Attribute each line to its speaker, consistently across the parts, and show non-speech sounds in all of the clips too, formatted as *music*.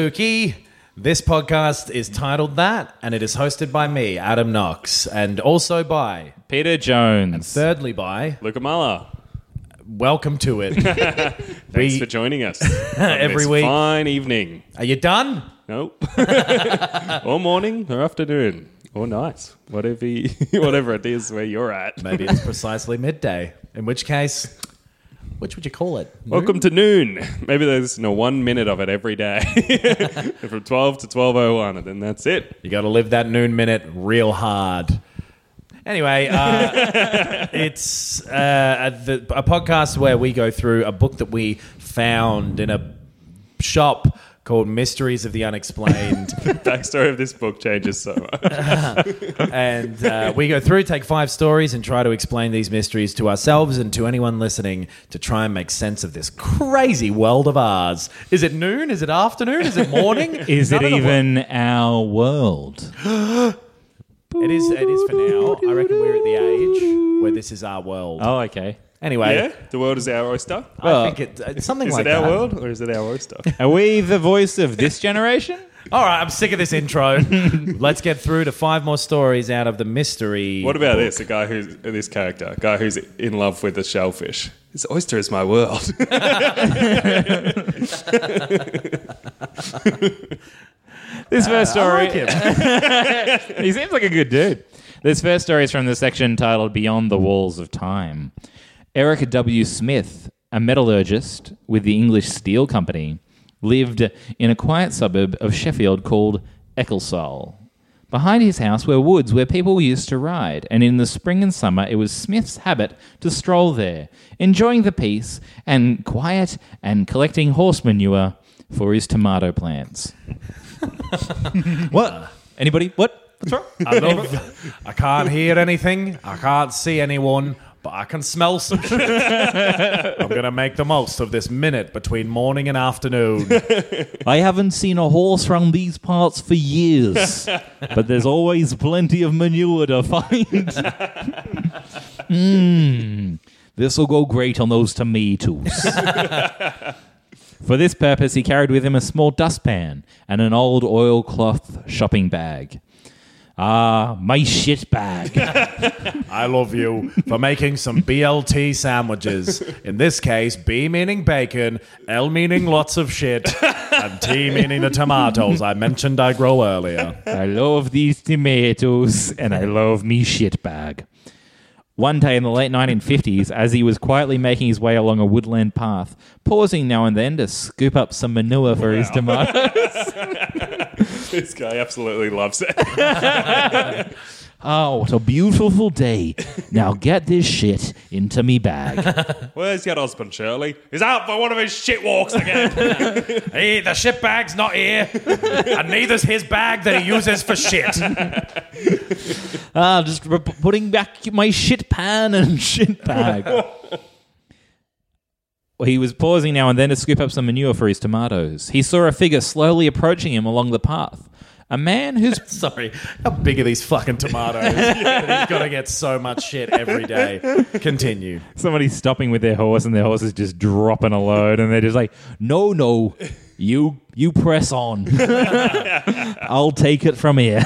Speaker 1: spooky. This podcast is titled that, and it is hosted by me, Adam Knox, and also by,
Speaker 2: Peter Jones.
Speaker 1: And thirdly, by,
Speaker 3: Luca Mala,
Speaker 1: welcome to it. *laughs*
Speaker 3: thanks
Speaker 1: We-
Speaker 3: for joining us *laughs* on
Speaker 1: Every
Speaker 3: this
Speaker 1: week.
Speaker 3: Fine evening.
Speaker 1: Are you done?
Speaker 3: Nope. *laughs* or morning, or afternoon, or night, whatever you, whatever it is where you're at.
Speaker 1: Maybe it's precisely midday. In which case, which would you call it?
Speaker 3: Welcome to noon. Maybe there's no one minute of it every day, *laughs* from twelve to twelve oh one, and then that's it.
Speaker 1: You got to live that noon minute real hard. Anyway, uh, *laughs* it's uh, a, the, a podcast where we go through a book that we found in a shop called Mysteries of the Unexplained. *laughs*
Speaker 3: The backstory of this book changes so much. *laughs*
Speaker 1: and uh, we go through, take five stories, and try to explain these mysteries to ourselves and to anyone listening to try and make sense of this crazy world of ours. Is it noon? Is it afternoon? Is it morning? *laughs*
Speaker 2: Is it
Speaker 1: None of the
Speaker 2: even our world? *gasps*
Speaker 1: It is. It is for now. I reckon we're at the age where this is our world.
Speaker 2: Oh, okay.
Speaker 1: Anyway,
Speaker 3: yeah, the world is our oyster.
Speaker 1: I think it, it's something
Speaker 3: Is
Speaker 1: like
Speaker 3: it our
Speaker 1: that.
Speaker 3: world or is it our oyster?
Speaker 2: Are we the voice of this generation? *laughs*
Speaker 1: All right, I'm sick of this intro. *laughs* Let's get through to five more stories out of the mystery.
Speaker 3: What about
Speaker 1: book.
Speaker 3: this? A guy who's this character, a guy who's in love with a shellfish. This oyster is my world. *laughs*
Speaker 2: This first uh, story.
Speaker 1: I like him.
Speaker 2: he seems like a good dude. This first story is from the section titled Beyond the Walls of Time. Eric W. Smith, a metallurgist with the English Steel Company, lived in a quiet suburb of Sheffield called Ecclesall. Behind his house were woods where people used to ride, and in the spring and summer it was Smith's habit to stroll there, enjoying the peace and quiet and collecting horse manure for his tomato plants. *laughs* what? Anybody? What? What's wrong?
Speaker 1: I love. I can't hear anything. I can't see anyone, but I can smell some shit. *laughs* I'm gonna make the most of this minute between morning and afternoon. *laughs*
Speaker 2: I haven't seen a horse from these parts for years, *laughs* but there's always plenty of manure to find. Mmm, this will go great on those tomatoes. For this purpose, he carried with him a small dustpan and an old oilcloth shopping bag. Ah, my shit bag. *laughs*
Speaker 1: I love you for making some BLT sandwiches. In this case, B meaning bacon, L meaning lots of shit, and T meaning the tomatoes I mentioned I grow earlier.
Speaker 2: I love these tomatoes and I love me shit bag. One day in the late 1950s, as he was quietly making his way along a woodland path, pausing now and then to scoop up some manure for his tomatoes. *laughs* *laughs*
Speaker 3: this guy absolutely loves it. *laughs*
Speaker 2: Oh, what a beautiful day. Now get this shit into me bag. *laughs*
Speaker 3: Where's your husband, Shirley? He's out for one of his shit walks again.
Speaker 1: Hey, the shit bag's not here, and neither's his bag that he uses for shit.
Speaker 2: Ah, just re- putting back my shit pan and shit bag. He was pausing now and then to scoop up some manure for his tomatoes. He saw a figure slowly approaching him along the path. A man who's *laughs*
Speaker 1: Sorry, how big are these fucking tomatoes? *laughs* He's got to get so much shit every day. Continue.
Speaker 2: somebody's stopping with their horse and their horse is just dropping a load and they're just like no no you you press on *laughs* i'll take it from here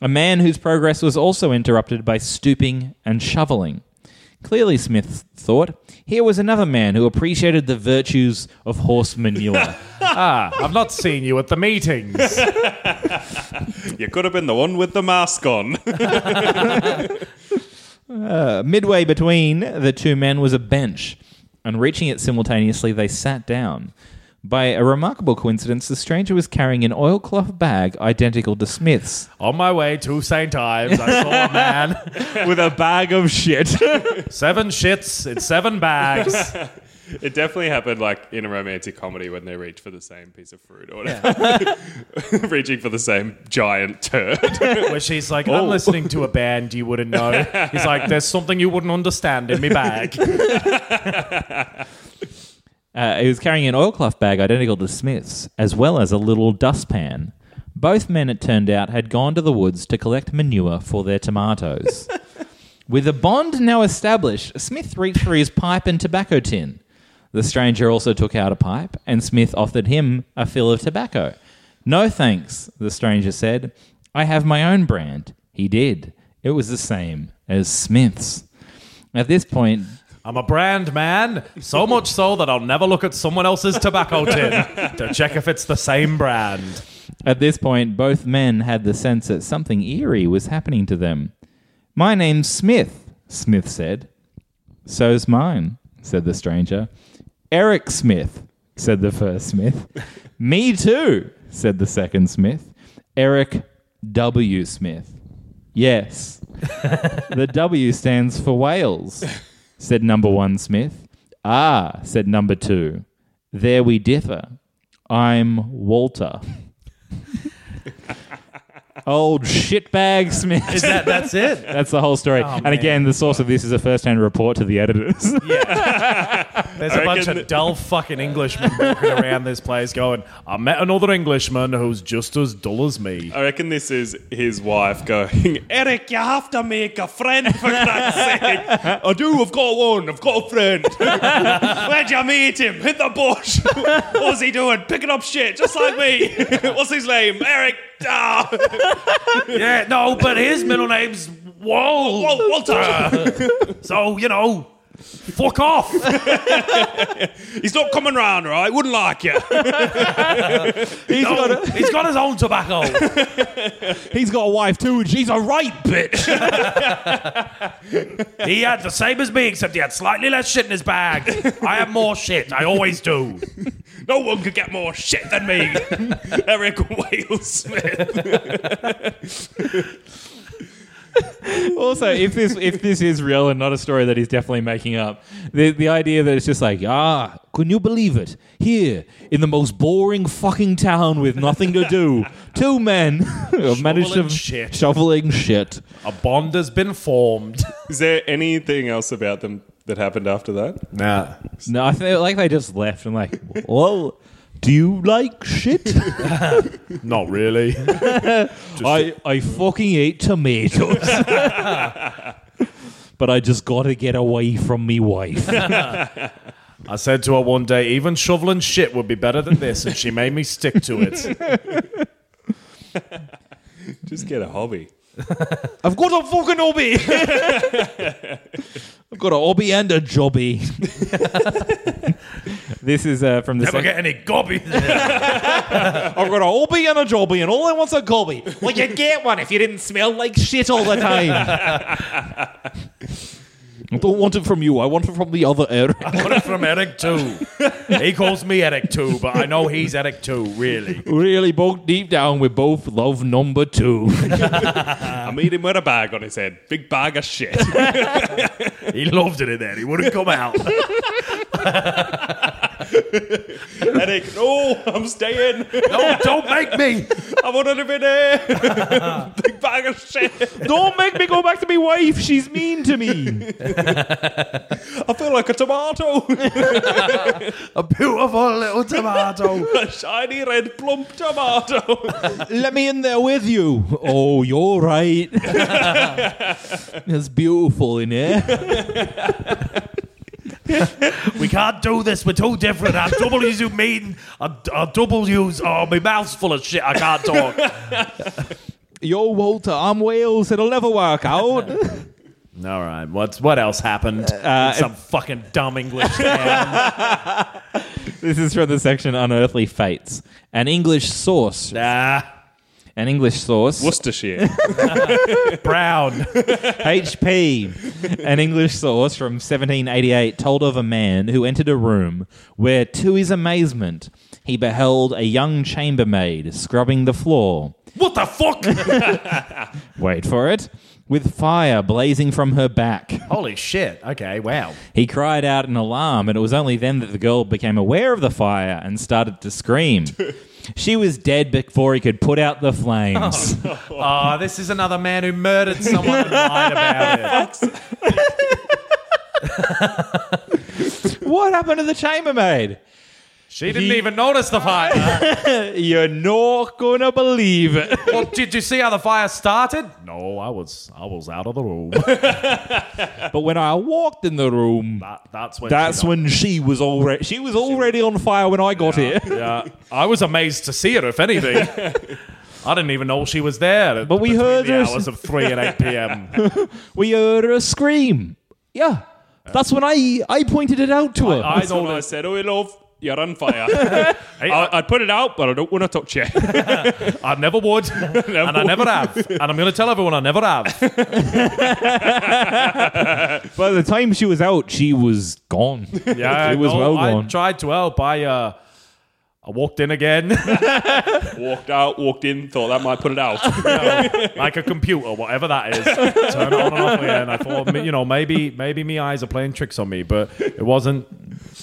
Speaker 2: a man whose progress was also interrupted by stooping and shoveling clearly smith thought here was another man who appreciated the virtues of horse manure *laughs*
Speaker 1: Ah, I've not seen you at the meetings. *laughs*
Speaker 3: you could have been the one with the mask on. *laughs*
Speaker 2: Uh, midway between the two men was a bench, and reaching it simultaneously, they sat down. By a remarkable coincidence, the stranger was carrying an oilcloth bag identical to Smith's.
Speaker 1: On my way to St. Ives, I saw a man, *laughs*
Speaker 2: With a bag of shit. *laughs*
Speaker 1: seven shits in seven bags. *laughs*
Speaker 3: It definitely happened like in a romantic comedy when they reach for the same piece of fruit or whatever. Reaching for the same giant turd.
Speaker 1: Where she's like, I'm oh. listening to a band you wouldn't know. He's like, there's something you wouldn't understand in me bag.
Speaker 2: Uh, he was carrying an oilcloth bag identical to Smith's, as well as a little dustpan. Both men, it turned out, had gone to the woods to collect manure for their tomatoes. *laughs* With a bond now established, Smith reached for his pipe and tobacco tin. The stranger also took out a pipe, and Smith offered him a fill of tobacco. No thanks, the stranger said. I have my own brand. He did. It was the same as Smith's. At this point,
Speaker 1: I'm a brand man, so much so that I'll never look at someone else's tobacco tin to check if it's the same brand.
Speaker 2: At this point, both men had the sense that something eerie was happening to them. My name's Smith, Smith said. So's mine, said the stranger. Eric Smith, said the first Smith. Me too, said the second Smith. Eric W. Smith. Yes. *laughs* the W stands for Wales, said number one Smith. Ah, said number two. There we differ. I'm Walter. *laughs* Old shitbag Smith.
Speaker 1: Is that that's it?
Speaker 2: That's the whole story. and again, the source of this is a first-hand report to the editors. *laughs*
Speaker 1: There's a bunch
Speaker 3: reckon-
Speaker 1: of dull fucking Englishmen walking around this place going, I met another Englishman who's just as dull as me.
Speaker 3: I reckon this is his wife going, Eric, you have to make a friend for Christ's sake. *laughs* I do, I've got one, I've got a friend. *laughs* Where'd you meet him? In the bush. *laughs* What's he doing? Picking up shit, just like me. What's his name? Eric. Ah.
Speaker 1: Yeah, no, but his middle name's Wal-
Speaker 3: Wal- Walter.
Speaker 1: So, you know, fuck off. *laughs*
Speaker 3: He's not coming round, right? Wouldn't like you. *laughs*
Speaker 1: No, he's got his own tobacco. *laughs*
Speaker 2: He's got a wife too, and she's a right bitch.
Speaker 1: He had the same as me, except he had slightly less shit in his bag. I have more shit. I always do.
Speaker 3: No one could get more shit than me. Eric Wales Smith. *laughs*
Speaker 2: also, if this if this is real and not a story that he's definitely making up, the the idea that it's just like ah, can you believe it? Here in the most boring fucking town with nothing to do, two men *laughs* have managed to
Speaker 1: Shoveling shit.
Speaker 2: shoveling shit.
Speaker 1: A bond has been formed. *laughs*
Speaker 3: Is there anything else about them that happened after that?
Speaker 1: Nah.
Speaker 2: No, I feel like they just left and like, well, do you like shit? *laughs*
Speaker 1: Not really. *laughs*
Speaker 2: I I fucking eat tomatoes. *laughs* but I just gotta get away from me wife.
Speaker 1: I said to her one day, even shoveling shit would be better than this, and she made me stick to it.
Speaker 3: Just get a hobby.
Speaker 2: I've got a fucking hobby. I've got a hobby and a jobby. *laughs* this is uh, from the
Speaker 1: Never
Speaker 2: sec-
Speaker 1: get any gobby. *laughs*
Speaker 2: I've got a hobby and a jobby, and all I want's a gobby. Well, you'd get one if you didn't smell like shit all the time. *laughs* I don't want it from you. I want it from the other Eric.
Speaker 1: I want it from Eric too. He calls me Eric too, but I know he's Eric too, really.
Speaker 2: Really, both deep down, we both love number two. *laughs*
Speaker 3: I meet him with a bag on his head. Big bag of shit. *laughs*
Speaker 1: He loved it in there. He wouldn't come out. *laughs* *laughs*
Speaker 3: Eric, no, oh, I'm staying.
Speaker 1: No, don't make me. *laughs*
Speaker 3: I want to live in there. *laughs* Big bag of shit.
Speaker 2: don't make me go back to my wife. She's mean to me.
Speaker 3: I feel like a tomato.
Speaker 1: A beautiful little tomato.
Speaker 3: a shiny red plump tomato.
Speaker 2: Let me in there with you. Oh, you're right. it's beautiful in here.
Speaker 1: We can't do this. We're too different. Our W's you mean. Our, our W's. Oh, my mouth's full of shit. I can't talk.
Speaker 2: You're Walter. I'm Wales. It'll never work out.
Speaker 1: All right. What's what else happened?
Speaker 2: Uh,
Speaker 1: in some fucking dumb English *laughs*
Speaker 2: this is from the section Unearthly Fates. An English source.
Speaker 1: nah.
Speaker 2: An English source.
Speaker 3: Worcestershire. *laughs*
Speaker 1: Brown.
Speaker 2: HP, an English source from 1788, told of a man who entered a room where, to his amazement, he beheld a young chambermaid scrubbing the floor.
Speaker 1: What the fuck? *laughs*
Speaker 2: Wait for it. With fire blazing from her back.
Speaker 1: Holy shit. Okay. Wow.
Speaker 2: He cried out in alarm, and it was only then that the girl became aware of the fire and started to scream. *laughs* she was dead before he could put out the flames.
Speaker 1: Oh, *laughs* this is another man who murdered someone and lied about it. *laughs*
Speaker 2: what happened to the chambermaid?
Speaker 1: She didn't even notice the fire. *laughs*
Speaker 2: You're not gonna believe it. *laughs*
Speaker 1: well, did you see how the fire started? No, I was I was out of the room. *laughs*
Speaker 2: But when I walked in the room,
Speaker 1: That, that's when.
Speaker 2: that's
Speaker 1: she
Speaker 2: when she was already she was already on fire when I got here.
Speaker 1: Yeah, I was amazed to see her. If anything, I didn't even know she was there.
Speaker 2: But we heard
Speaker 1: the
Speaker 2: her-
Speaker 1: hours of three and eight p.m.
Speaker 2: We heard her scream. Yeah, that's when I I pointed it out to her.
Speaker 1: I
Speaker 3: That's
Speaker 1: know
Speaker 3: when I said, "Oh, love, you're on fire." *laughs* I, I'd put it out, but I don't want to touch you. *laughs*
Speaker 1: I never would, *laughs* and I never have, and I'm going to tell everyone I never have.
Speaker 2: By the time she was out, she was gone.
Speaker 1: Yeah,
Speaker 2: It was
Speaker 1: no,
Speaker 2: well
Speaker 1: I
Speaker 2: gone.
Speaker 1: tried to help. I uh, I walked in again,
Speaker 3: walked out, walked in, thought that might put it out.
Speaker 1: like a computer, whatever that is. Turn it on and off again. I thought, you know, maybe maybe me eyes are playing tricks on me, but it wasn't.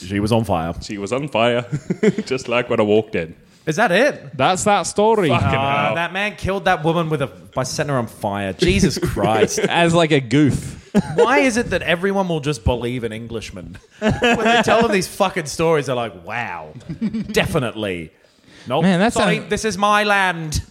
Speaker 1: She was on fire.
Speaker 3: she was on fire, *laughs* just like when I walked in.
Speaker 1: Is that it?
Speaker 2: That's that story.
Speaker 3: Fucking
Speaker 1: Uh,
Speaker 3: hell.
Speaker 1: that man killed that woman with a by setting her on fire. Jesus *laughs* Christ!
Speaker 2: As like a goof.
Speaker 1: Why is it that everyone will just believe an Englishman when they tell them these fucking stories? They're like, "Wow, definitely." Nope.
Speaker 2: Man, that's
Speaker 1: sorry.
Speaker 2: a-
Speaker 1: This is my land.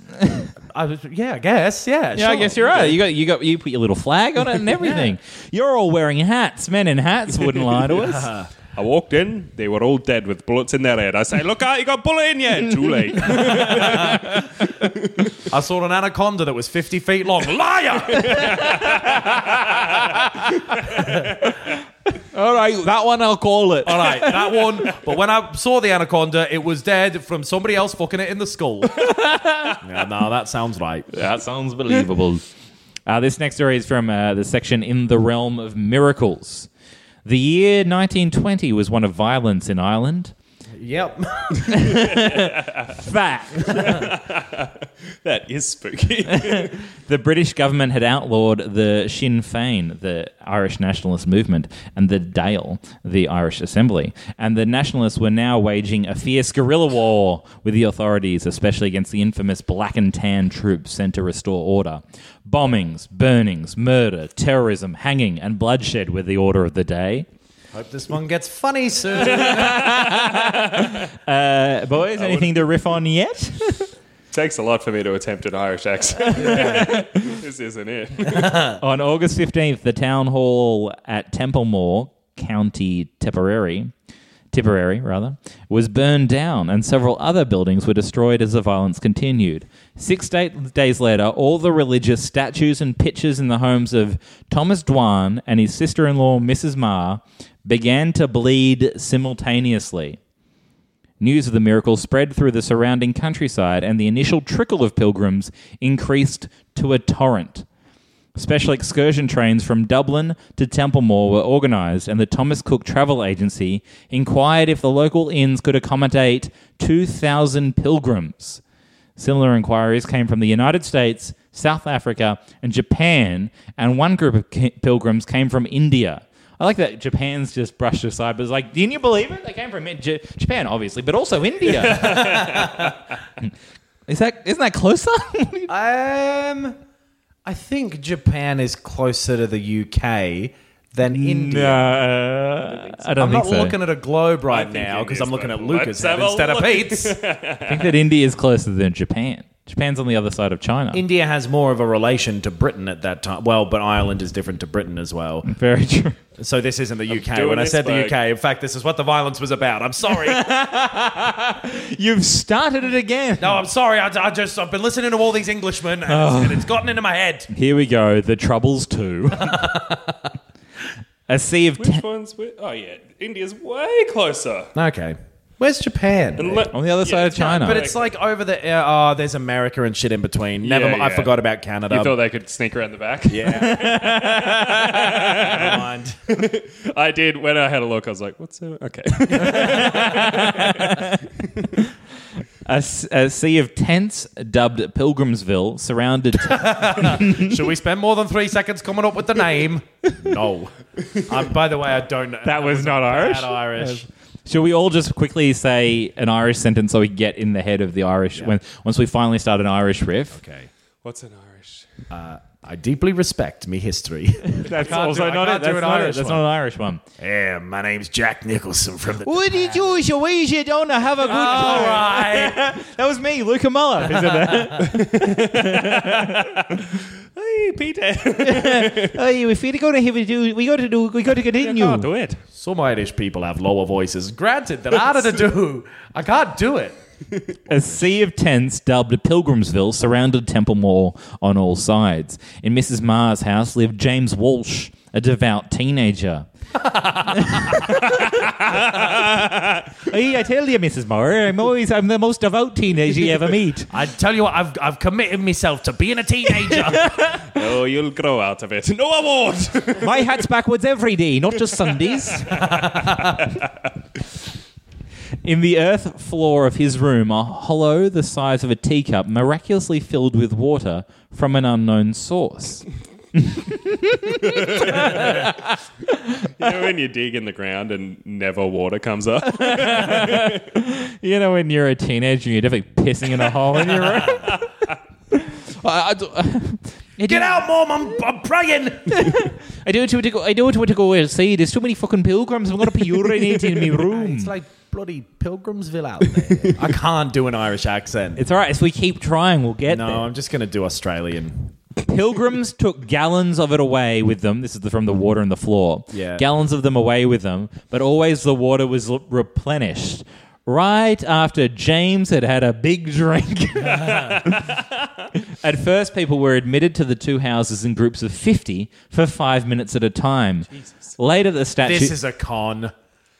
Speaker 1: I was, yeah, I guess. Yeah.
Speaker 2: Yeah, I
Speaker 1: sure.
Speaker 2: guess you're right. You got you got you put your little flag on it and *laughs* everything. You're all wearing hats. Men in hats wouldn't lie to us.
Speaker 3: I walked in, they were all dead with bullets in their head. I say, "Look out, you got a bullet in you!" *laughs* Too late.
Speaker 1: I saw an anaconda that was 50 feet long. *laughs* Liar! *laughs*
Speaker 2: All right, that one I'll call it.
Speaker 1: All right, that one. But when I saw the anaconda, it was dead from somebody else fucking it in the skull. yeah, no, that sounds right.
Speaker 2: That sounds believable. Uh, this next story is from uh, the section In the Realm of Miracles. The year 1920 was one of violence in Ireland.
Speaker 1: Yep. *laughs*
Speaker 2: Fact. *laughs*
Speaker 3: that is spooky. *laughs*
Speaker 2: the British government had outlawed the Sinn Féin, the Irish nationalist movement, and the Dáil, the Irish Assembly. And the nationalists were now waging a fierce guerrilla war with the authorities, especially against the infamous black and tan troops sent to restore order. Bombings, burnings, murder, terrorism, hanging, and bloodshed were the order of the day.
Speaker 1: Hope this one gets funny soon. *laughs*
Speaker 2: Uh, boys, anything to riff on yet? *laughs*
Speaker 3: Takes a lot for me to attempt an Irish accent. *laughs* this isn't it.
Speaker 2: On August 15th, the town hall at Templemore, County Tipperary, Tipperary rather, was burned down and several other buildings were destroyed as the violence continued. Six da- days later, all the religious statues and pictures in the homes of Thomas Dwan and his sister-in-law Mrs. Marr began to bleed simultaneously. News of the miracle spread through the surrounding countryside, and the initial trickle of pilgrims increased to a torrent. Special excursion trains from Dublin to Templemore were organised, and the Thomas Cook Travel Agency inquired if the local inns could accommodate 2,000 pilgrims. Similar inquiries came from the United States, South Africa, and Japan, and one group of ki- pilgrims came from India. I like that Japan's just brushed aside, but it's like, didn't you believe it? They came from J- Japan, obviously, but also India. *laughs* *laughs* Is that isn't that closer? *laughs*
Speaker 1: um, I think Japan is closer to the UK than India.
Speaker 2: No, I don't
Speaker 1: I'm
Speaker 2: think
Speaker 1: not
Speaker 2: so.
Speaker 1: looking at a globe right
Speaker 3: think
Speaker 1: now because
Speaker 3: India's
Speaker 1: I'm looking at
Speaker 3: closer.
Speaker 1: Lucas
Speaker 3: Let's have a
Speaker 1: instead of
Speaker 3: look.
Speaker 1: Pete's. *laughs*
Speaker 2: I think that India is closer than Japan. Japan's on the other side of China.
Speaker 1: India has more of a relation to Britain at that time. Well, but Ireland is different to Britain as well. *laughs*
Speaker 2: Very true.
Speaker 1: So this isn't the UK. When I
Speaker 3: this,
Speaker 1: said the UK, in fact, this is what the violence was about. I'm sorry. *laughs*
Speaker 2: You've started it again.
Speaker 1: no, I'm sorry. I, I just I've been listening to all these Englishmen, and, it's, and it's gotten into my head.
Speaker 2: Here we go. The Troubles too. *laughs* A sea of
Speaker 3: Which
Speaker 2: ten-
Speaker 3: one's? Whi- oh yeah, India's way closer.
Speaker 1: Okay, where's Japan?
Speaker 3: Unle-
Speaker 2: on the other side of
Speaker 3: it's
Speaker 2: China.
Speaker 1: But it's like over the. Uh, oh, there's America and shit in between. Never.
Speaker 3: Yeah,
Speaker 1: mi- I
Speaker 3: yeah.
Speaker 1: forgot about Canada.
Speaker 3: You thought they could sneak around the back?
Speaker 1: yeah. *laughs* Never mind. *laughs*
Speaker 3: I did. When I had a look, I was like, "What's that?" Okay. *laughs*
Speaker 2: a, s- a sea of tents dubbed Pilgrimsville surrounded.
Speaker 1: Should we spend more than three seconds coming up with the name? No. Um, by the way, I don't. know.
Speaker 2: That was not Irish?
Speaker 1: Bad Irish.
Speaker 2: Shall we all just quickly say an Irish sentence so we get in the head of the Irish when once we finally start an Irish riff?
Speaker 1: Okay.
Speaker 3: What's an Irish?
Speaker 1: I I deeply respect me history. *laughs*
Speaker 2: That's
Speaker 1: can't
Speaker 2: also
Speaker 1: do-
Speaker 2: not it. That's
Speaker 1: an
Speaker 2: not it.
Speaker 1: Irish
Speaker 2: That's
Speaker 1: one.
Speaker 2: not an Irish one.
Speaker 1: yeah, my name's Jack Nicholson from the.
Speaker 2: What did you do? Why you don't have a good
Speaker 1: All right. *laughs*
Speaker 2: That was me, Luca Muller. Who said that?
Speaker 3: Hey, Peter. *laughs*
Speaker 2: hey, if we go to have to do, we got to do, we got to continue.
Speaker 3: Can't do it.
Speaker 1: Some Irish people have lower voices. Granted, they're harder to do. I can't do it. *laughs*
Speaker 2: A sea of tents dubbed Pilgrimsville surrounded Templemore on all sides. In Mrs. Marr's house lived James Walsh, a devout teenager. Hey, I tell you, Mrs. Marr, I'm always I'm the most devout teenager you ever meet.
Speaker 1: I tell you what, I've, I've committed myself to being a teenager. *laughs*
Speaker 3: Oh, you'll grow out of it. No, I won't. *laughs*
Speaker 2: My hat's backwards every day, not just Sundays. *laughs* In the earth floor of his room, a hollow the size of a teacup, miraculously filled with water from an unknown source. *laughs*
Speaker 3: you know when you dig in the ground and never water comes up? *laughs*
Speaker 2: You know, when you're a teenager, you're definitely pissing in a hole in your room. *laughs* I, I do- I do-
Speaker 1: Get out, mom! I'm, I'm praying.
Speaker 2: I don't want to go. I don't want to go and see. There's too many fucking pilgrims. I'm going to be urinating in my room.
Speaker 1: It's like bloody Pilgrimsville out there. I can't do an Irish accent.
Speaker 2: It's all right. If we keep trying, we'll get
Speaker 1: no,
Speaker 2: there.
Speaker 1: I'm just gonna do Australian.
Speaker 2: Pilgrims took gallons of it away with them. This is the, from the water on the floor.
Speaker 1: Yeah.
Speaker 2: Gallons of them away with them, but always the water was l- replenished. Right after James had had a big drink. *laughs* at first, people were admitted to the two houses in groups of 50 for five minutes at a time. Later, the statue.
Speaker 1: This is a con.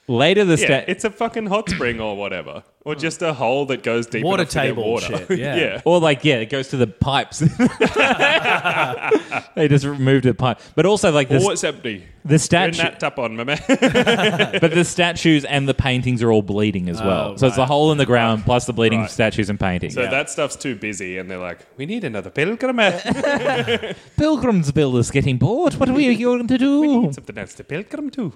Speaker 2: Later, the
Speaker 3: Yeah,
Speaker 2: sta-
Speaker 3: it's a fucking hot spring or whatever. Or hmm. just a hole that goes deep
Speaker 1: Water
Speaker 3: enough to get
Speaker 1: table
Speaker 3: water.
Speaker 1: shit, yeah. *laughs*
Speaker 2: Or like, yeah, it goes to the pipes. *laughs* they just removed the pipe. But also like the,
Speaker 3: Oh, it's empty.
Speaker 2: the
Speaker 3: Turn
Speaker 2: statue,
Speaker 3: that tap on, my man. *laughs*
Speaker 2: but the statues and the paintings are all bleeding as well.
Speaker 1: Oh,
Speaker 2: so it's the hole in the ground plus the bleeding
Speaker 3: Right.
Speaker 2: statues and paintings.
Speaker 3: so that stuff's too busy, and they're like, "We need another pilgrim."
Speaker 2: Pilgrims' Pilgrimsville is getting bored. What are we going to do?
Speaker 3: Something else to pilgrim to."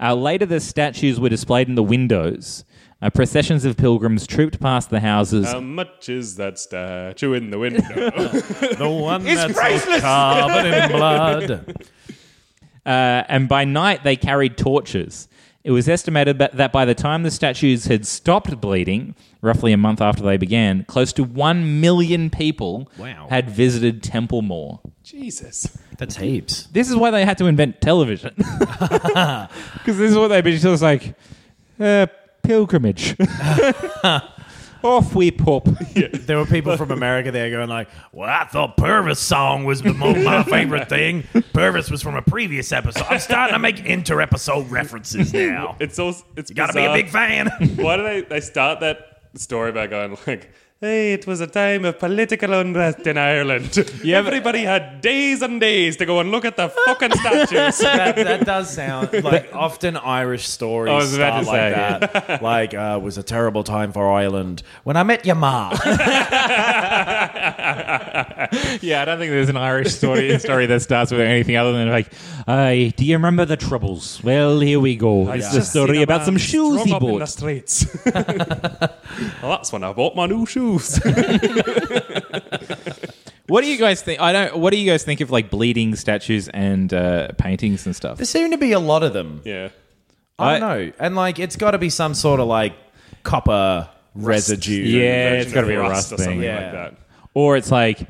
Speaker 2: Uh, later, the statues were displayed in the windows. Uh, processions of pilgrims trooped past the houses.
Speaker 3: How much is that statue in the window? *laughs*
Speaker 1: The one
Speaker 2: It's
Speaker 1: that's
Speaker 2: priceless.
Speaker 1: covered in blood. *laughs*
Speaker 2: Uh, and by night they carried torches. It was estimated that that by the time the statues had stopped bleeding, roughly a month after they began, close to one million people
Speaker 1: Wow.
Speaker 2: had visited Templemore.
Speaker 3: Jesus.
Speaker 1: That's heaps.
Speaker 2: This is why they had to invent television. *laughs* Because this is what they'd be just like, uh, pilgrimage. *laughs* Off we pop.
Speaker 1: There were people from America there going like, "Well, I thought Purvis song was the mo- my favorite *laughs* thing. Purvis was from a previous episode. I'm starting to make inter-episode references now.
Speaker 3: It's also it's
Speaker 1: You gotta be a
Speaker 3: bizarre.
Speaker 1: big fan."
Speaker 3: Why do they they start that story by going like, "Hey, it was a time of political unrest in Ireland.
Speaker 2: Yeah,
Speaker 3: Everybody had days and days to go and look at the fucking statues." *laughs*
Speaker 1: that, that does sound *laughs* like often Irish stories
Speaker 2: I was about
Speaker 1: start
Speaker 2: to
Speaker 1: like
Speaker 2: say,
Speaker 1: that. *laughs* Like, uh, it was a terrible time for Ireland when I met your ma.
Speaker 2: Yeah, I don't think there's an Irish story story that starts with anything other than like, "Aye, do you remember the Troubles? Well, here we go. It's the story about some shoes he
Speaker 3: up in the
Speaker 2: bought."
Speaker 3: streets. well, that's when I bought my new shoes. *laughs*
Speaker 2: What do you guys think? I don't. What do you guys think of like bleeding statues and uh, paintings and stuff?
Speaker 1: there seem to be a lot of them.
Speaker 3: yeah.
Speaker 1: I
Speaker 2: I-
Speaker 1: don't know, and like it's got to be some sort of like copper residue.
Speaker 2: Yeah,
Speaker 3: Version
Speaker 2: it's gotta
Speaker 3: of
Speaker 2: be a
Speaker 3: rust
Speaker 2: rust
Speaker 3: or
Speaker 2: thing.
Speaker 3: something
Speaker 1: Yeah.
Speaker 3: like that.
Speaker 2: Or it's like,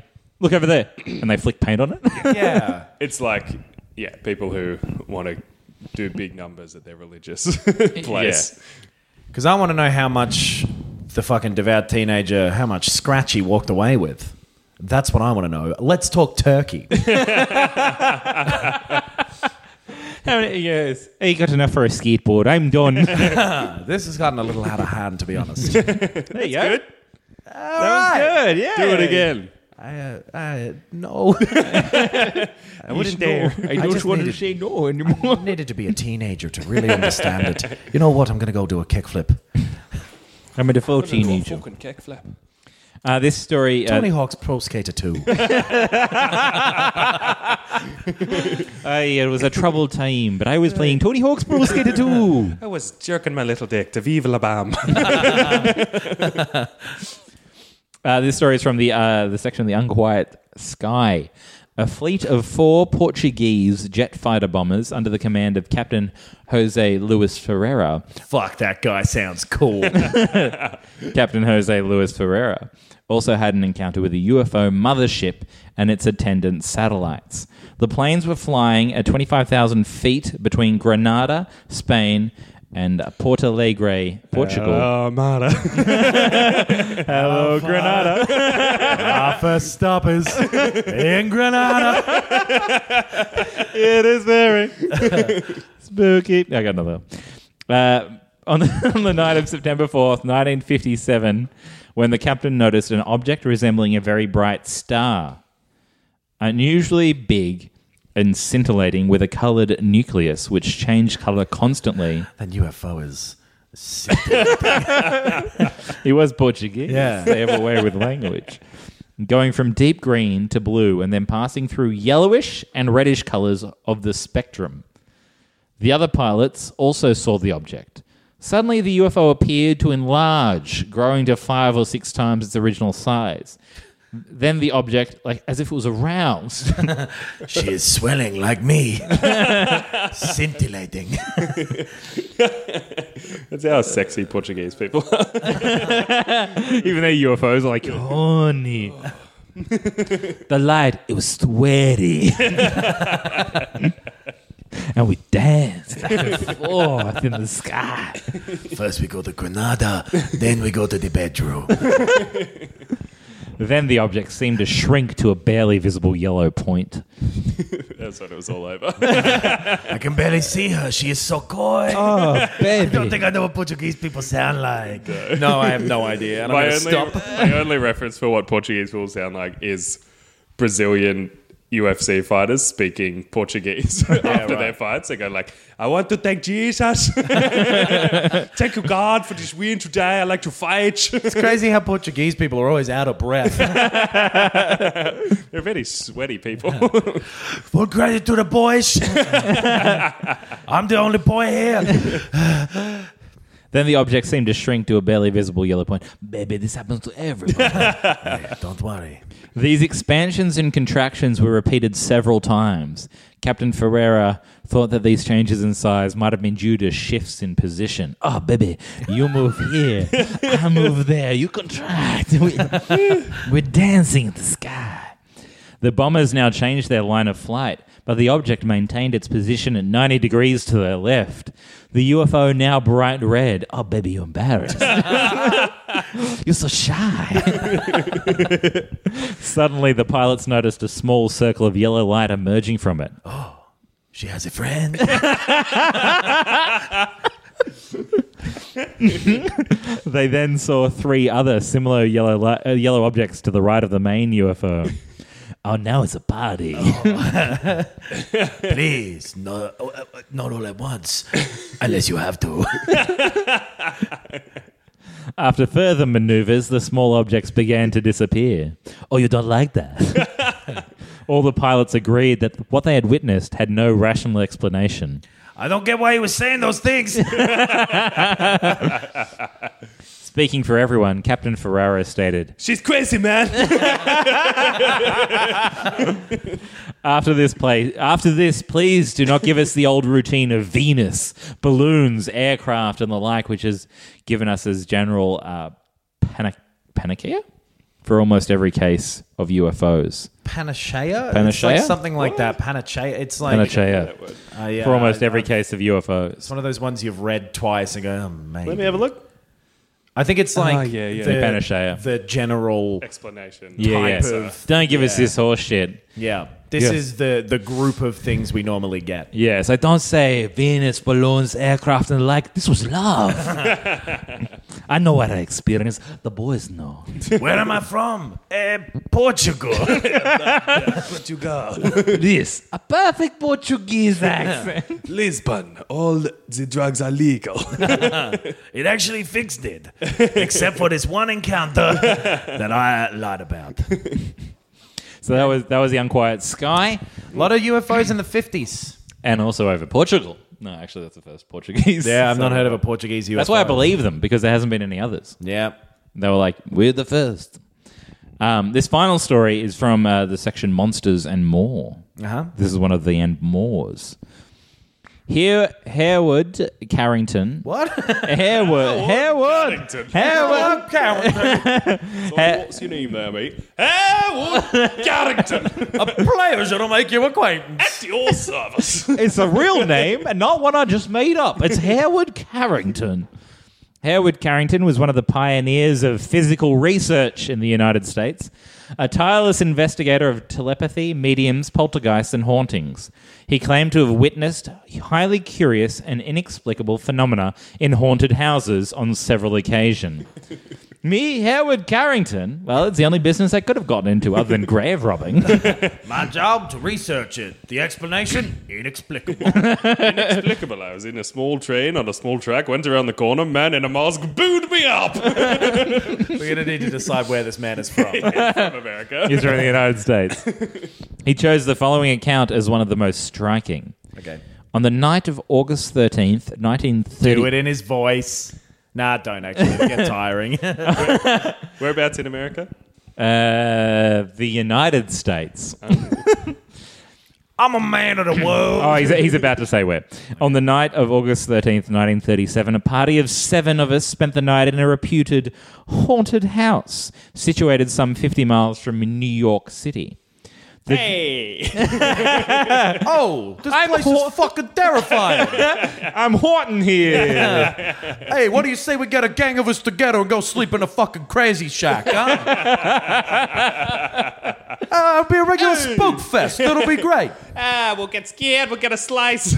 Speaker 2: look over there, and they flick paint on it. *laughs*
Speaker 1: yeah.
Speaker 3: It's like, yeah, people who want to do big numbers at their religious *laughs* place.
Speaker 1: Because I want to know how much the fucking devout teenager, how much scratch he walked away with. That's what I want to know. Let's talk turkey. *laughs*
Speaker 2: How many years? Hey, you got enough for a skateboard. I'm done. *laughs*
Speaker 1: this has gotten a little out of hand, to be honest. *laughs*
Speaker 2: there you go.
Speaker 3: Good.
Speaker 2: That was good. Yeah.
Speaker 3: Do it again.
Speaker 1: I, uh, I, no.
Speaker 3: I wouldn't dare.
Speaker 2: I
Speaker 1: I
Speaker 2: don't
Speaker 1: just
Speaker 2: want to say no anymore.
Speaker 1: I needed to be a teenager to really understand it. You know what? I'm going to go do a kickflip.
Speaker 2: I'm a default teenager.
Speaker 3: Fucking kickflip.
Speaker 2: Uh, this story. Uh,
Speaker 1: Tony Hawk's Pro Skater 2. *laughs* *laughs*
Speaker 2: Aye, it was a troubled time, but I was playing Tony Hawk's Pro Skater 2.
Speaker 3: I was jerking my little dick to Viva La Bam. *laughs*
Speaker 2: Uh, this story is from the uh, the section of the Unquiet Sky. A fleet of four Portuguese jet fighter bombers under the command of Captain Jose Luis Ferreira
Speaker 1: Fuck, that guy sounds cool. *laughs* *laughs*
Speaker 2: Captain Jose Luis Ferreira also had an encounter with a UFO mothership and its attendant satellites. The planes were flying at 25,000 feet between Granada, Spain, and Portalegre, Portugal.
Speaker 3: Oh, Mara. *laughs*
Speaker 2: Hello, Granada.
Speaker 1: Our first stop is in Granada. *laughs*
Speaker 2: it is very *laughs* spooky. I got another. Uh, on, the, on the night of September 4th, 1957, when the captain noticed an object resembling a very bright star, unusually big and scintillating with a colored nucleus which changed color constantly.
Speaker 1: That UFO is.
Speaker 2: He *laughs* was Portuguese.
Speaker 1: Yeah.
Speaker 2: They have a way with language. Going from deep green to blue and then passing through yellowish and reddish colors of the spectrum. The other pilots also saw the object. Suddenly, the UFO appeared to enlarge, growing to five or six times its original size. Then the object, like as if it was aroused, *laughs*
Speaker 1: She is swelling like me. *laughs* Scintillating. *laughs*
Speaker 3: That's how sexy Portuguese people are.
Speaker 2: even their UFOs are like, horny. the light, it was sweaty. and we danced back and forth in the sky.
Speaker 1: First we go to Granada, then we go to the bedroom.
Speaker 2: Then the object seemed to shrink to a barely visible yellow point. *laughs*
Speaker 3: That's when it was all over. *laughs*
Speaker 1: I can barely see her. She is so coy.
Speaker 2: Oh, *laughs*
Speaker 1: I don't think I know what Portuguese people sound like. No, I have no idea. And I'm
Speaker 3: my, only,
Speaker 1: stop.
Speaker 3: my only reference for what Portuguese people sound like is Brazilian UFC fighters speaking Portuguese *laughs* after
Speaker 1: right.
Speaker 3: their fights. They go like, I want to thank Jesus. *laughs* thank you, God, for this win today. I like to fight.
Speaker 1: It's crazy how Portuguese people are always out of breath. *laughs*
Speaker 3: They're very sweaty people.
Speaker 1: Full credit to the boys. I'm the only boy here.
Speaker 2: Then the object seemed to shrink to a barely visible yellow point. Baby, this happens to everybody. *laughs*
Speaker 1: Hey, don't worry.
Speaker 2: These expansions and contractions were repeated several times. Captain Ferreira thought that these changes in size might have been due to shifts in position. Oh, baby, you move here, *laughs* I move there, you contract. We- We're dancing in the sky. The bombers now changed their line of flight, but the object maintained its position at 90 degrees to their left. The UFO now bright red. Oh, baby, you're embarrassed. *laughs* you're so shy. *laughs* Suddenly, the pilots noticed a small circle of yellow light emerging from it.
Speaker 1: Oh, *gasps* she has a friend. *laughs*
Speaker 2: They then saw three other similar yellow li- uh, yellow objects to the right of the main UFO. Oh, now it's a party. *laughs*
Speaker 1: Please, no, uh, uh, not all at once, unless you have to. *laughs*
Speaker 2: After further maneuvers, the small objects began to disappear. Oh, you don't like that? *laughs* All the pilots agreed that what they had witnessed had no rational explanation.
Speaker 1: I don't get why he was saying those things.
Speaker 2: Speaking for everyone, Captain Ferrara stated,
Speaker 3: She's crazy, man. *laughs*
Speaker 2: After this play, after this, please do not give us the old routine of Venus, balloons, aircraft, and the like, which has given us as general uh, panic panacea for almost every case of UFOs.
Speaker 1: Panacea? It's
Speaker 2: Panacea?
Speaker 1: like something like that. Panacea. It's like
Speaker 2: Panacea
Speaker 1: Uh, yeah,
Speaker 2: for almost
Speaker 1: I-
Speaker 2: every
Speaker 1: I've-
Speaker 2: case of UFOs.
Speaker 1: It's one of those ones you've read twice and go, oh, man.
Speaker 3: Let me have a look.
Speaker 1: I think it's uh-huh, like
Speaker 3: yeah, yeah.
Speaker 1: The,
Speaker 2: Panacea.
Speaker 1: the general.
Speaker 3: Explanation.
Speaker 2: Yeah,
Speaker 1: type
Speaker 2: yeah.
Speaker 1: of-
Speaker 2: Don't give us this horse shit.
Speaker 1: Yeah. This
Speaker 2: Yes.
Speaker 1: is the, the group of things we normally get.
Speaker 2: Yes, I don't say Venus, balloons, aircraft, and the like. This was love. *laughs* I know what I experienced. The boys know. *laughs*
Speaker 1: Where am I from? Uh, Portugal. *laughs* *laughs* Portugal.
Speaker 2: this a perfect Portuguese accent.
Speaker 3: Lisbon. All the drugs are legal.
Speaker 1: It actually fixed it, except for this one encounter that I lied about.
Speaker 2: so that was that was the unquiet sky,
Speaker 1: A lot of UFOs in the 50s.
Speaker 2: and also over Portugal. No, actually, that's the first Portuguese.
Speaker 1: Yeah, I've not *laughs* heard of a Portuguese UFO.
Speaker 2: That's why I believe them because there hasn't been any others.
Speaker 1: Yeah.
Speaker 2: They were like, "We're the first. Um, this final story is from uh, the section Monsters and More.
Speaker 1: Uh-huh.
Speaker 2: This is one of the and mores. Here, Harewood Carrington.
Speaker 1: What? *laughs*
Speaker 2: Harewood. Harewood.
Speaker 3: Carrington.
Speaker 2: Harewood. *laughs*
Speaker 3: So what's your name there, mate? Harewood Carrington. *laughs*
Speaker 1: a pleasure to make your acquaintance.
Speaker 3: At your service.
Speaker 2: It's a real name and not one I just made up. It's Harewood Carrington. Harewood Carrington was one of the pioneers of physical research in the United States, a tireless investigator of telepathy, mediums, poltergeists, and hauntings. He claimed to have witnessed highly curious and inexplicable phenomena in haunted houses on several occasions. Me, Harewood Carrington, well, it's the only business I could have gotten into other than *laughs* grave robbing. *laughs*
Speaker 1: My job to research it. The explanation inexplicable. *laughs*
Speaker 3: Inexplicable. I was in a small train on a small track, went around the corner, man in a mask booed me up
Speaker 1: We're gonna need to decide where this man is from.
Speaker 3: from America.
Speaker 2: He's from the United States. He chose the following account as one of the most striking.
Speaker 1: Okay.
Speaker 2: On the night of August 13th, 1930.
Speaker 1: Do it in his voice. Nah, don't actually. It'll get tiring. *laughs*
Speaker 3: Whereabouts in America?
Speaker 2: Uh, the United States. *laughs*
Speaker 1: I'm a man of the world.
Speaker 2: Oh, he's, he's about to say where. On the night of August 13th, 1937, a party of seven of us spent the night in a reputed haunted house situated some 50 miles from New York City.
Speaker 3: Hey! *laughs*
Speaker 1: Oh, this place is fucking terrifying. *laughs*
Speaker 2: I'm haunting here. *laughs*
Speaker 1: hey, what do you say we get a gang of us together and go sleep in a fucking crazy shack, huh? uh, it'll be a regular spook fest. It'll be great.
Speaker 3: ah, we'll get scared, we'll get a slice.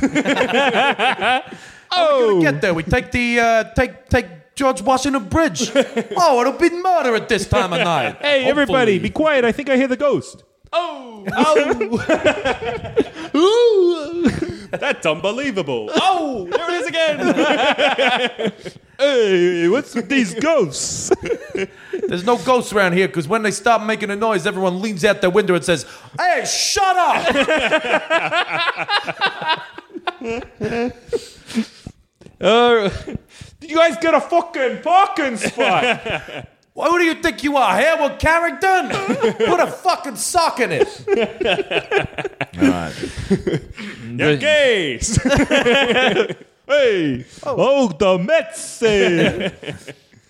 Speaker 1: Oh, we get there. We take the uh, take take George Washington Bridge. oh, it'll be murder at this time of night.
Speaker 2: hey, everybody, be quiet. I think I hear the ghost.
Speaker 3: Oh! Oh. *laughs* Ooh! That's unbelievable. *laughs* Oh, there it is again. *laughs*
Speaker 2: Hey, what's with these ghosts?
Speaker 1: There's no ghosts around here because when they stop making a noise, everyone leans out their window and says, "Hey, shut up!"
Speaker 2: Uh, did you guys get a fucking parking spot?
Speaker 1: Who do you think you are, Harewood Carrington? *laughs* Put a fucking sock in it.
Speaker 3: You're gays. *laughs*
Speaker 2: hey, oh, the Mets. eh.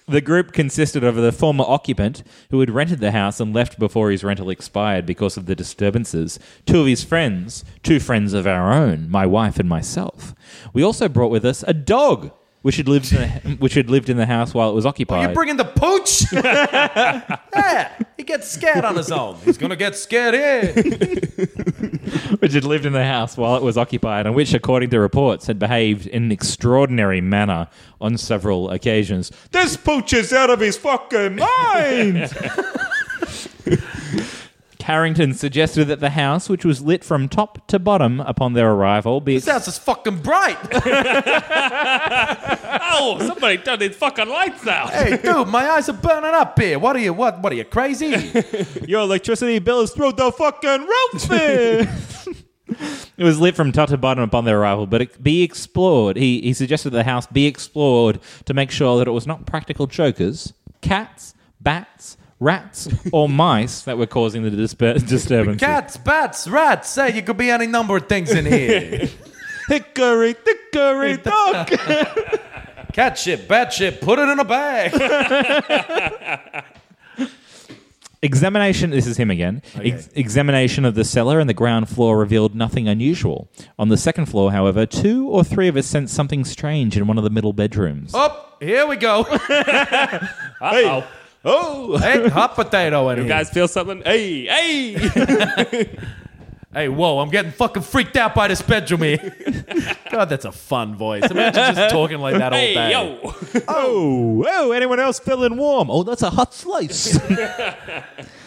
Speaker 2: the group consisted of the former occupant who had rented the house and left before his rental expired because of the disturbances, two of his friends, two friends of our own, my wife and myself. We also brought with us a dog. Which had lived in the, which had lived in the house while it was occupied.
Speaker 1: You bringing the pooch? *laughs* yeah, he gets scared on his own. He's gonna get scared here. *laughs*
Speaker 2: which had lived in the house while it was occupied, and which, according to reports, had behaved in an extraordinary manner on several occasions. This pooch is out of his fucking mind! *laughs* Carrington suggested that the house, which was lit from top to bottom upon their arrival, be
Speaker 1: This house is fucking bright. *laughs*
Speaker 3: oh, somebody turned his fucking lights out.
Speaker 1: Hey, dude, my eyes are burning up here. What are you? What? What are you crazy? *laughs*
Speaker 2: Your electricity bill is through the fucking roof. *laughs* it was lit from top to bottom upon their arrival, but it be explored. He, he suggested the house be explored to make sure that it was not practical jokers, cats, bats, rats, or mice that were causing the disper- *laughs* disturbance.
Speaker 1: Cats, bats, rats. Hey, you could be any number of things in here. *laughs*
Speaker 2: Hickory, dickory, *laughs* dock.
Speaker 1: Cat shit, bat shit. Put it in a bag.
Speaker 2: Examination, this is him again. Ex- examination of the cellar and the ground floor revealed nothing unusual. On the second floor, however, two or three of us sensed something strange in one of the middle bedrooms.
Speaker 1: Oh, here we go.
Speaker 3: Uh-oh.
Speaker 2: Oh!
Speaker 1: Oh, hey, hot potato in
Speaker 3: You
Speaker 1: here.
Speaker 3: guys feel something? Hey, hey!
Speaker 1: Hey, whoa, I'm getting fucking freaked out by this bedroom here. *laughs* God, that's a fun voice. Imagine just talking like that all
Speaker 3: hey,
Speaker 1: day.
Speaker 3: yo!
Speaker 2: Oh, oh, anyone else feeling warm? Oh, that's a hot slice. *laughs*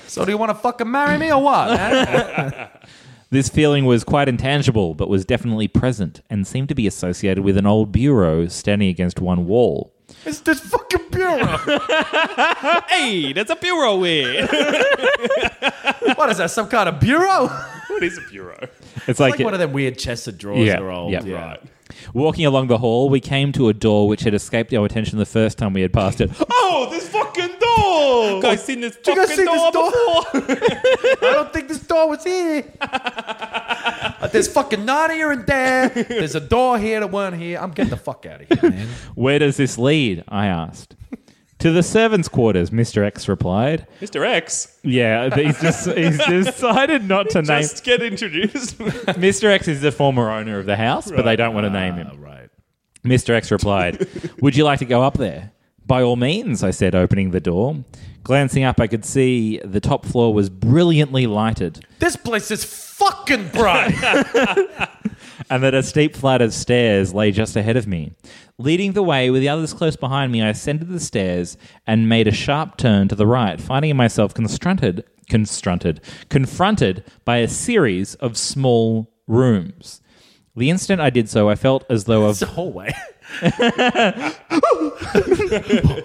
Speaker 1: So do you want to fucking marry me or what? man? *laughs*
Speaker 2: this feeling was quite intangible, but was definitely present and seemed to be associated with an old bureau standing against one wall.
Speaker 1: It's this fucking bureau. *laughs*
Speaker 3: Hey, that's a bureau here. *laughs*
Speaker 1: what is that, some kind of bureau?
Speaker 3: what is a bureau?
Speaker 2: It's
Speaker 1: like,
Speaker 2: like,
Speaker 1: one of them weird chests of drawers
Speaker 2: Yeah,
Speaker 1: that are old.
Speaker 2: yeah.
Speaker 3: Right.
Speaker 2: Walking along the hall, we came to a door which had escaped our attention the first time we had passed it. *laughs* oh, this fucking door!
Speaker 3: door. guys seen this
Speaker 1: you guys
Speaker 3: fucking
Speaker 1: seen
Speaker 3: door,
Speaker 1: this door?
Speaker 3: before? *laughs* *laughs*
Speaker 1: I don't think this door was here. Uh, There's fucking none here and there. There's a door here that weren't here. I'm getting the fuck out of here, man.
Speaker 2: Where does this lead? I asked. To the servants' quarters, Mr. X replied.
Speaker 3: Mr. X,
Speaker 2: Yeah, he's just he's *laughs* decided not to name.
Speaker 3: just get introduced. *laughs*
Speaker 2: Mr. X is the former owner of the house, but they don't want to name him.
Speaker 1: Ah, right.
Speaker 2: Mr. X replied, *laughs* Would you like to go up there? By all means, I said, opening the door. Glancing up, I could see the top floor was brilliantly lighted,
Speaker 1: This place is fucking bright.
Speaker 2: And that a steep flight of stairs lay just ahead of me. Leading the way with the others close behind me, I ascended the stairs and made a sharp turn to the right, finding myself confronted, confronted, confronted by a series of small rooms. The instant I did so, I felt as though
Speaker 1: it's
Speaker 2: a
Speaker 1: a hallway. *laughs*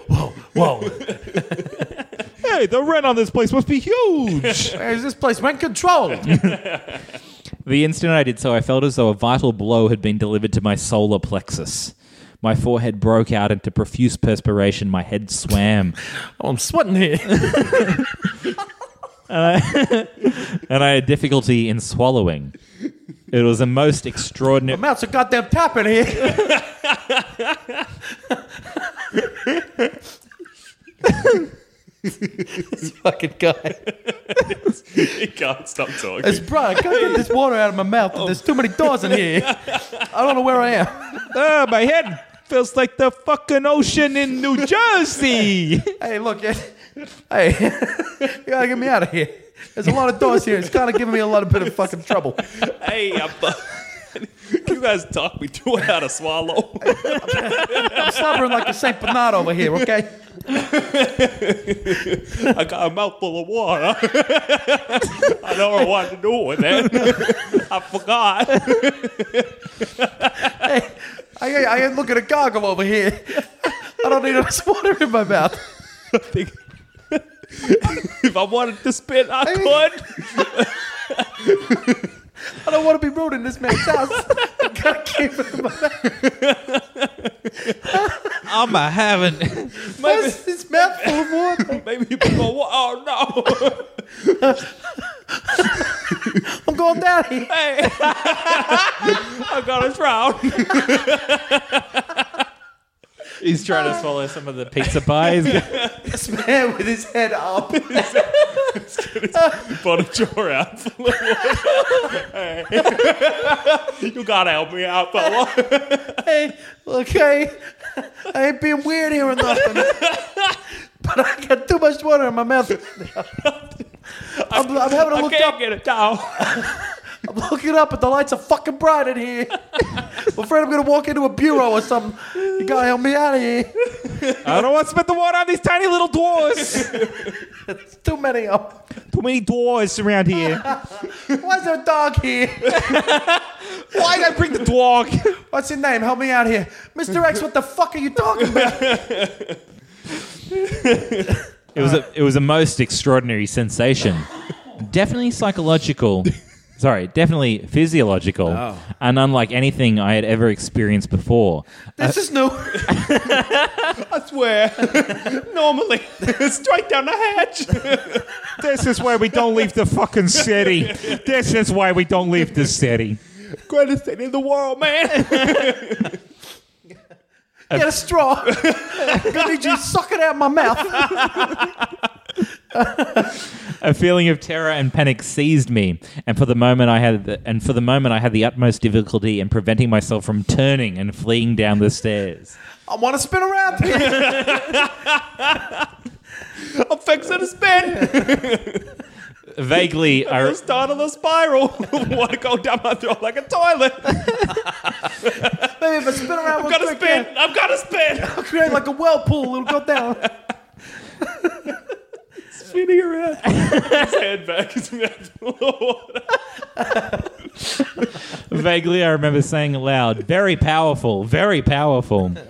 Speaker 1: whoa, whoa.
Speaker 2: hey, the rent on this place must be huge.
Speaker 1: Hey, is this place rent controlled? *laughs*
Speaker 2: The instant I did so, I felt as though a vital blow had been delivered to my solar plexus. My forehead broke out into profuse perspiration. My head swam,
Speaker 1: Oh, *laughs* I'm sweating here. *laughs*
Speaker 2: and I *laughs* and I had difficulty in swallowing. It was a most extraordinary.
Speaker 1: My mouth's a goddamn tap in here. This fucking guy.
Speaker 3: he can't stop talking.
Speaker 1: It's bright. I can't get this water out of my mouth. There's too many doors in here. I don't know where I am.
Speaker 2: Ah, my head feels like the fucking ocean in New Jersey.
Speaker 1: Hey, look. yeah. Hey, *laughs* you gotta get me out of here. There's a lot of doors here. It's kind of giving me a lot of bit of fucking trouble.
Speaker 3: hey, I'm, *laughs* you guys talk me through how to swallow. *laughs*
Speaker 1: I'm slobbering like a Saint Bernard over here. Okay. *laughs*
Speaker 3: I got a mouthful of water. I don't know what to do with it. I forgot.
Speaker 1: I, I ain't looking at gargle over here. I don't need enough water in my mouth.
Speaker 3: if I wanted to spit, I could.
Speaker 1: I don't want to be rude in this man's house. I *laughs* gotta keep it in my mouth.
Speaker 2: I'm a having.
Speaker 1: What's this mouth full of water? *laughs*
Speaker 3: Maybe people. wa- Oh no! *laughs*
Speaker 1: I'm going down here.
Speaker 3: Hey, I gotta drown.
Speaker 2: He's trying to swallow some of the pizza pies. *laughs*
Speaker 1: This man with his head up. *laughs*
Speaker 3: his Bottom jaw out full of water. Hey. you gotta help me out, fella.
Speaker 1: Hey, look, hey, I ain't being weird here or nothing. But I got too much water in my mouth. *laughs* I'm, I'm having
Speaker 3: I
Speaker 1: look
Speaker 3: can't
Speaker 1: up.
Speaker 3: get it down.
Speaker 1: I'm looking up, but the lights are fucking bright in here. *laughs* I'm afraid I'm gonna walk into a bureau or something. You gotta help me out of here.
Speaker 2: I don't want to spit the water on these tiny little doors.
Speaker 1: There's too many of them.
Speaker 2: Too many doors around here. *laughs*
Speaker 1: Why is there a dog here? *laughs*
Speaker 2: Why did I bring the dog?
Speaker 1: What's your name? Help me out here. Mr. X, what the fuck are you talking about?
Speaker 2: It was a it was a most extraordinary sensation. definitely psychological. Sorry, definitely physiological, oh. and unlike anything I had ever experienced before.
Speaker 1: This uh, is new. *laughs*
Speaker 3: I swear. Normally, *laughs* straight down the hatch. *laughs*
Speaker 2: This is why we don't leave the fucking city. This is why we don't leave the city.
Speaker 3: Greatest thing in the world, man.
Speaker 1: Get a straw. Gonna need you to suck it out my mouth.
Speaker 2: A feeling of terror and panic seized me, and for the moment I had the, and for the moment I had the utmost difficulty in preventing myself from turning and fleeing down the stairs.
Speaker 1: I want to spin around here. *laughs*
Speaker 3: I'm fixing to spin.
Speaker 2: Vaguely, I,
Speaker 3: I'm starting a spiral. *laughs* Want to go down my throat like a toilet. *laughs*
Speaker 1: Maybe if I spin around,
Speaker 3: I've
Speaker 1: real
Speaker 3: gonna spin.
Speaker 1: I've
Speaker 3: got to spin.
Speaker 1: I'll create like a whirlpool. It'll go down.
Speaker 3: Spinning around. *laughs* His head back. His mouth *laughs* full of water.
Speaker 2: Vaguely, I remember saying aloud, "Very powerful, very powerful." *laughs*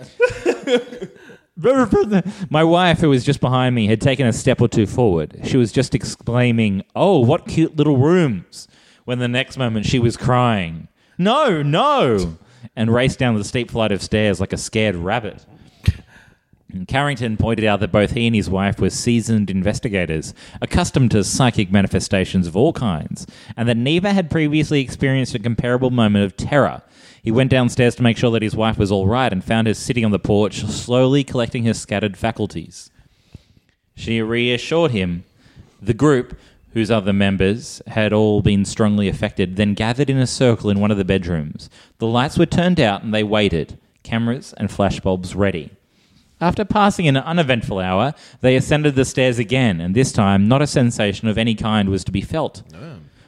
Speaker 2: My wife, who was just behind me, had taken a step or two forward. She was just exclaiming, "Oh, what cute little rooms!" When the next moment she was crying, "No, no!" and raced down the steep flight of stairs like a scared rabbit. Carrington pointed out that both he and his wife were seasoned investigators, accustomed to psychic manifestations of all kinds, and that neither had previously experienced a comparable moment of terror. He went downstairs to make sure that his wife was all right and found her sitting on the porch, slowly collecting her scattered faculties. She reassured him. The group, whose other members had all been strongly affected, then gathered in a circle in one of the bedrooms. The lights were turned out and they waited, cameras and flashbulbs ready. After passing an uneventful hour, they ascended the stairs again, and this time not a sensation of any kind was to be felt.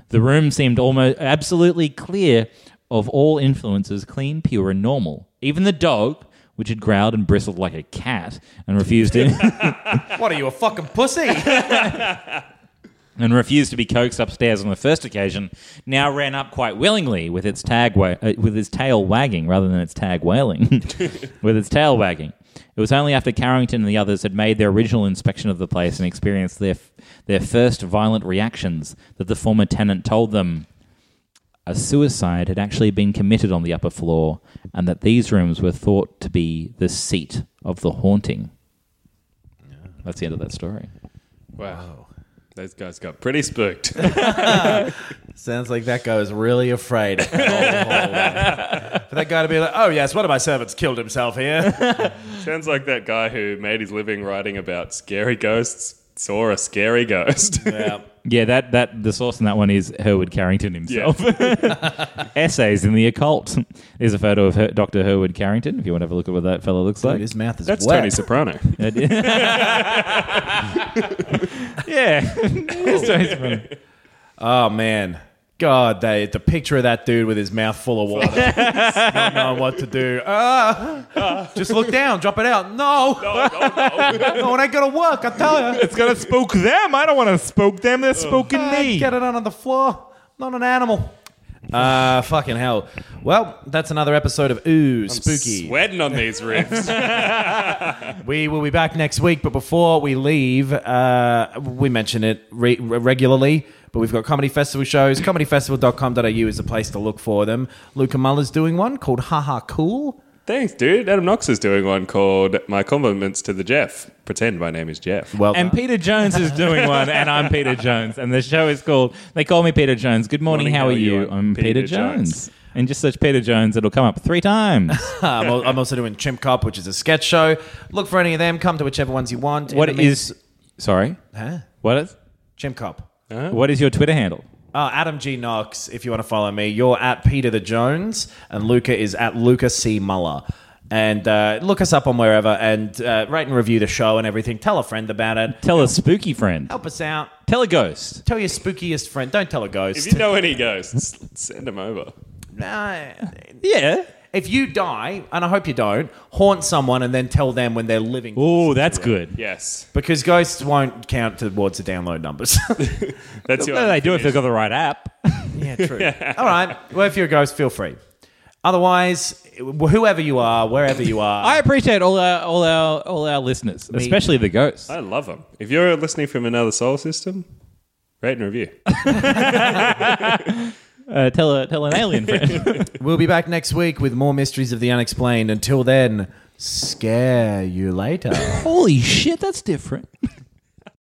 Speaker 2: The room seemed almost absolutely clear of all influences, clean, pure, and normal. Even the dog, which had growled and bristled like a cat and refused to *laughs*
Speaker 1: What are you, a fucking pussy? *laughs*
Speaker 2: and refused to be coaxed upstairs on the first occasion, now ran up quite willingly with its tag wa- uh, with its tail wagging rather than its tag wailing, *laughs* with its tail wagging. It was only after Carrington and the others had made their original inspection of the place and experienced their f- their first violent reactions that the former tenant told them a suicide had actually been committed on the upper floor, and that these rooms were thought to be the seat of the haunting. That's the end of that story.
Speaker 3: Wow. Those guys got pretty spooked. *laughs*
Speaker 1: Sounds like that guy was really afraid. For that guy to be like, oh, yes, one of my servants killed himself here. *laughs*
Speaker 3: Sounds like that guy who made his living writing about scary ghosts saw a scary ghost.
Speaker 1: yeah.
Speaker 2: Yeah, that, that the source in that one is Hereward Carrington himself. *laughs* *laughs* Essays in the occult. There's a photo of her, Dr. Hereward Carrington. If you want to have a look at what that fellow looks
Speaker 1: Dude,
Speaker 2: like.
Speaker 1: his mouth is
Speaker 3: That's
Speaker 1: wet.
Speaker 3: Tony Soprano. *laughs*
Speaker 2: yeah, It's Tony Soprano.
Speaker 1: Oh, man. God, they, the picture of that dude with his mouth full of water, *laughs* not knowing what to do. Ah, just look down, drop it out. No,
Speaker 3: no, no, no.
Speaker 1: no, it ain't gonna work. I tell you.
Speaker 2: It's gonna spook them. I don't want to spook them. They're spooking me.
Speaker 1: Get it under the floor. Not an animal. Uh, fucking hell. Well, that's another episode of Ooh Spooky.
Speaker 3: Sweating on these riffs. *laughs*
Speaker 1: We will be back next week, but before we leave, uh, we mention it re- regularly, but we've got comedy festival shows. Comedyfestival.com.au is the place to look for them. Luca Muller's doing one called Haha Cool.
Speaker 3: Thanks, dude. Adam Knox is doing one called My Compliments to the Jeff. Pretend my name is Jeff.
Speaker 1: Well,
Speaker 2: And
Speaker 1: done.
Speaker 2: Peter Jones is doing one, and I'm Peter Jones. And the show is called They Call Me Peter Jones. Good morning, how, are you? I'm Peter,
Speaker 3: Peter
Speaker 2: Jones.
Speaker 3: Jones.
Speaker 2: And just search Peter Jones, it'll come up three times. *laughs*
Speaker 1: I'm, al- I'm also doing Chimp Cop, which is a sketch show. Look for any of them. Come to whichever ones you want.
Speaker 2: What is.
Speaker 1: In the mean-
Speaker 2: is. Sorry?
Speaker 1: Huh?
Speaker 2: What is?
Speaker 1: Chimp Cop.
Speaker 2: What is your Twitter handle?
Speaker 1: Oh, Adam G. Knox, if you want to follow me, you're at Peter the Jones, and Luca is at Luca C. Muller. And uh, look us up on wherever and uh, rate and review the show and everything. Tell a friend about it.
Speaker 2: Tell a spooky friend.
Speaker 1: Help us out.
Speaker 2: Tell a ghost.
Speaker 1: Tell your spookiest friend. Don't tell a ghost.
Speaker 3: If you know any ghosts, *laughs* send them over.
Speaker 1: Nah,
Speaker 2: Yeah.
Speaker 1: If you die, and I hope you don't, haunt someone and then tell them when they're living.
Speaker 2: Oh, that's good.
Speaker 3: Yes.
Speaker 1: Because ghosts won't count towards the download numbers. *laughs*
Speaker 3: That's your
Speaker 2: Well, they do if they've got the right app.
Speaker 1: yeah, *laughs* true. All right. Well, if you're a ghost, feel free. Otherwise, whoever you are, wherever you are,
Speaker 2: I appreciate all our all our all our listeners, especially the ghosts.
Speaker 3: I love them. If you're listening from another solar system, rate and review. *laughs*
Speaker 2: Uh, tell a tell an alien friend. *laughs*
Speaker 1: We'll be back next week with more mysteries of the unexplained. Until then, scare you later.
Speaker 2: Holy shit, that's different.